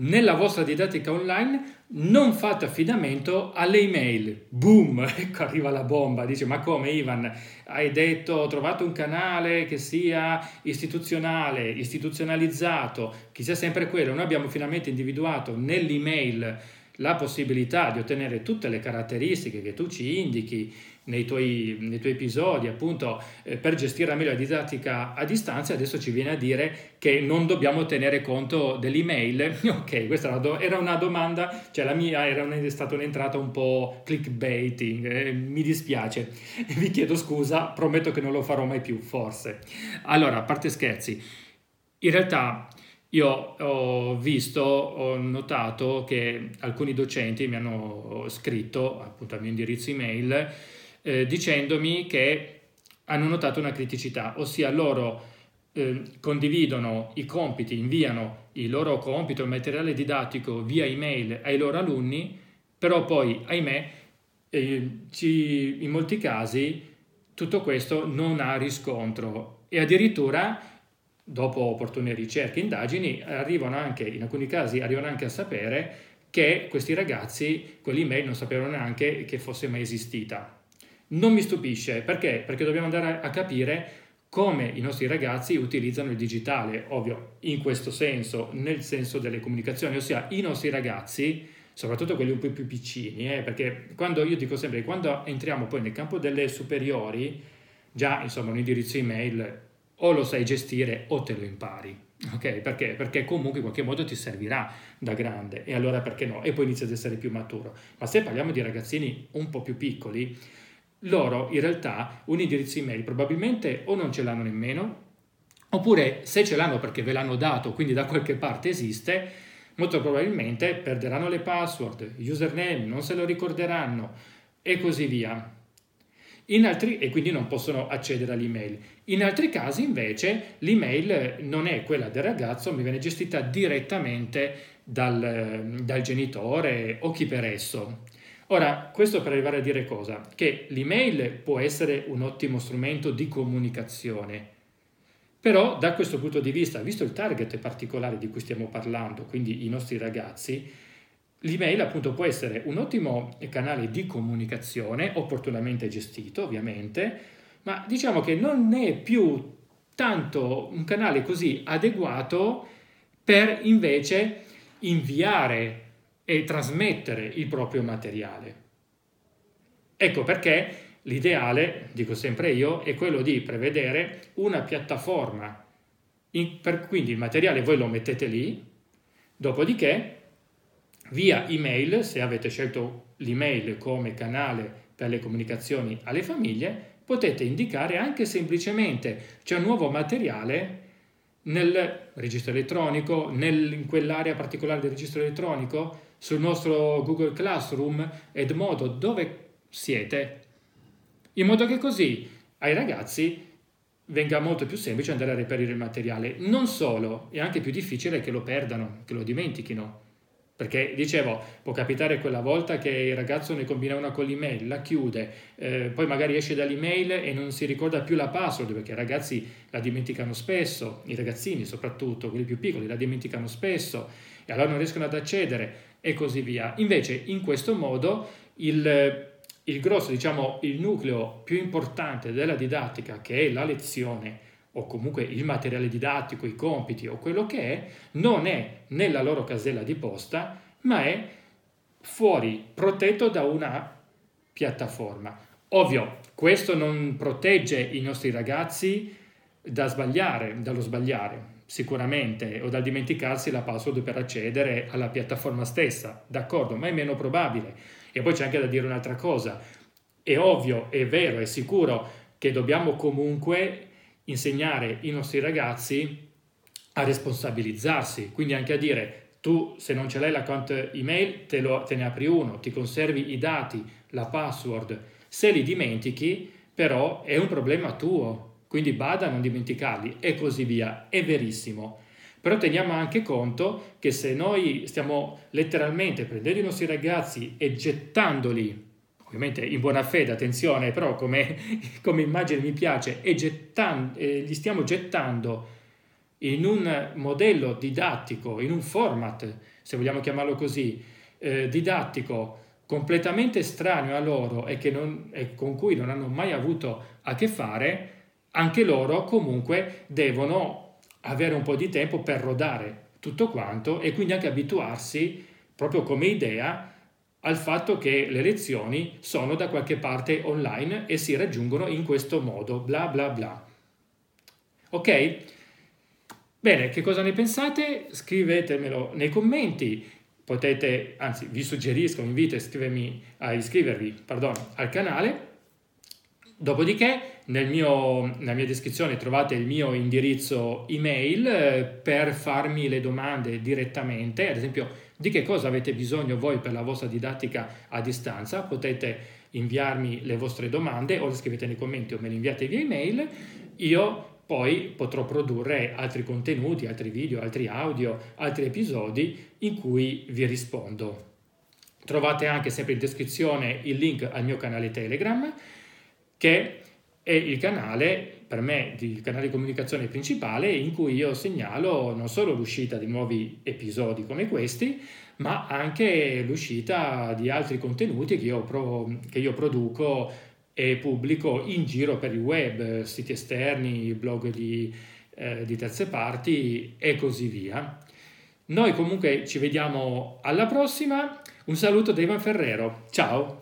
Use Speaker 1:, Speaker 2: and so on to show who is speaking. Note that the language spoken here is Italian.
Speaker 1: nella vostra didattica online non fate affidamento alle email. Boom, ecco arriva la bomba, dice ma come Ivan, hai detto ho trovato un canale che sia istituzionale, istituzionalizzato, che sia sempre quello. Noi abbiamo finalmente individuato nell'email la possibilità di ottenere tutte le caratteristiche che tu ci indichi nei tuoi, nei tuoi episodi, appunto, eh, per gestire meglio la didattica a distanza, adesso ci viene a dire che non dobbiamo tenere conto dell'email. ok, questa era una, domanda, cioè la mia era un- stata un'entrata un po' clickbaiting, eh, mi dispiace, vi chiedo scusa, prometto che non lo farò mai più, forse. Allora, a parte scherzi, in realtà io ho visto, ho notato che alcuni docenti mi hanno scritto appunto al mio indirizzo email eh, dicendomi che hanno notato una criticità, ossia loro eh, condividono i compiti, inviano il loro compito, il materiale didattico via email ai loro alunni, però poi, ahimè, eh, ci, in molti casi tutto questo non ha riscontro. E addirittura dopo opportune ricerche e indagini arrivano anche, in alcuni casi arrivano anche a sapere che questi ragazzi quell'email non sapevano neanche che fosse mai esistita. Non mi stupisce, perché? Perché dobbiamo andare a capire come i nostri ragazzi utilizzano il digitale, ovvio, in questo senso, nel senso delle comunicazioni, ossia i nostri ragazzi, soprattutto quelli un po' più piccini, eh, perché quando io dico sempre, quando entriamo poi nel campo delle superiori, già insomma un indirizzo email o lo sai gestire o te lo impari. Ok? Perché? Perché comunque in qualche modo ti servirà da grande e allora perché no? E poi inizi ad essere più maturo. Ma se parliamo di ragazzini un po' più piccoli, loro in realtà un indirizzo email probabilmente o non ce l'hanno nemmeno, oppure se ce l'hanno perché ve l'hanno dato, quindi da qualche parte esiste, molto probabilmente perderanno le password, username, non se lo ricorderanno e così via. Altri, e quindi non possono accedere all'email. In altri casi invece l'email non è quella del ragazzo, ma viene gestita direttamente dal, dal genitore o chi per esso. Ora, questo per arrivare a dire cosa? Che l'email può essere un ottimo strumento di comunicazione, però da questo punto di vista, visto il target particolare di cui stiamo parlando, quindi i nostri ragazzi, l'email appunto può essere un ottimo canale di comunicazione, opportunamente gestito ovviamente, ma diciamo che non è più tanto un canale così adeguato per invece inviare e trasmettere il proprio materiale. Ecco perché l'ideale, dico sempre io, è quello di prevedere una piattaforma. In, per, quindi il materiale voi lo mettete lì, dopodiché via email, se avete scelto l'email come canale per le comunicazioni alle famiglie, potete indicare anche semplicemente c'è un nuovo materiale nel registro elettronico, nel, in quell'area particolare del registro elettronico, sul nostro Google Classroom Edmodo dove siete, in modo che così ai ragazzi venga molto più semplice andare a reperire il materiale. Non solo, è anche più difficile che lo perdano, che lo dimentichino. Perché dicevo, può capitare quella volta che il ragazzo ne combina una con l'email, la chiude, eh, poi magari esce dall'email e non si ricorda più la password, perché i ragazzi la dimenticano spesso, i ragazzini soprattutto, quelli più piccoli, la dimenticano spesso e allora non riescono ad accedere e così via. Invece in questo modo il, il grosso, diciamo, il nucleo più importante della didattica, che è la lezione, o comunque il materiale didattico, i compiti o quello che è, non è nella loro casella di posta, ma è fuori, protetto da una piattaforma. Ovvio, questo non protegge i nostri ragazzi da sbagliare, dallo sbagliare, sicuramente, o da dimenticarsi la password per accedere alla piattaforma stessa, d'accordo, ma è meno probabile. E poi c'è anche da dire un'altra cosa, è ovvio, è vero, è sicuro che dobbiamo comunque insegnare i nostri ragazzi a responsabilizzarsi, quindi anche a dire tu se non ce l'hai l'account email te, lo, te ne apri uno, ti conservi i dati, la password, se li dimentichi però è un problema tuo, quindi bada a non dimenticarli e così via, è verissimo. Però teniamo anche conto che se noi stiamo letteralmente prendendo i nostri ragazzi e gettandoli, ovviamente in buona fede, attenzione, però come, come immagine mi piace, e, gettan- e li stiamo gettando in un modello didattico, in un format, se vogliamo chiamarlo così, eh, didattico completamente estraneo a loro e, non, e con cui non hanno mai avuto a che fare, anche loro comunque devono avere un po' di tempo per rodare tutto quanto e quindi anche abituarsi proprio come idea al fatto che le lezioni sono da qualche parte online e si raggiungono in questo modo, bla bla bla. Ok? Bene, che cosa ne pensate? Scrivetemelo nei commenti. Potete, anzi, vi suggerisco, vi invito a iscrivervi pardon, al canale Dopodiché mio, nella mia descrizione trovate il mio indirizzo email eh, per farmi le domande direttamente, ad esempio di che cosa avete bisogno voi per la vostra didattica a distanza, potete inviarmi le vostre domande o le scrivete nei commenti o me le inviate via email, io poi potrò produrre altri contenuti, altri video, altri audio, altri episodi in cui vi rispondo. Trovate anche sempre in descrizione il link al mio canale Telegram che è il canale, per me, il canale di comunicazione principale in cui io segnalo non solo l'uscita di nuovi episodi come questi, ma anche l'uscita di altri contenuti che io, pro, che io produco e pubblico in giro per il web, siti esterni, blog di, eh, di terze parti e così via. Noi comunque ci vediamo alla prossima. Un saluto da Ivan Ferrero. Ciao!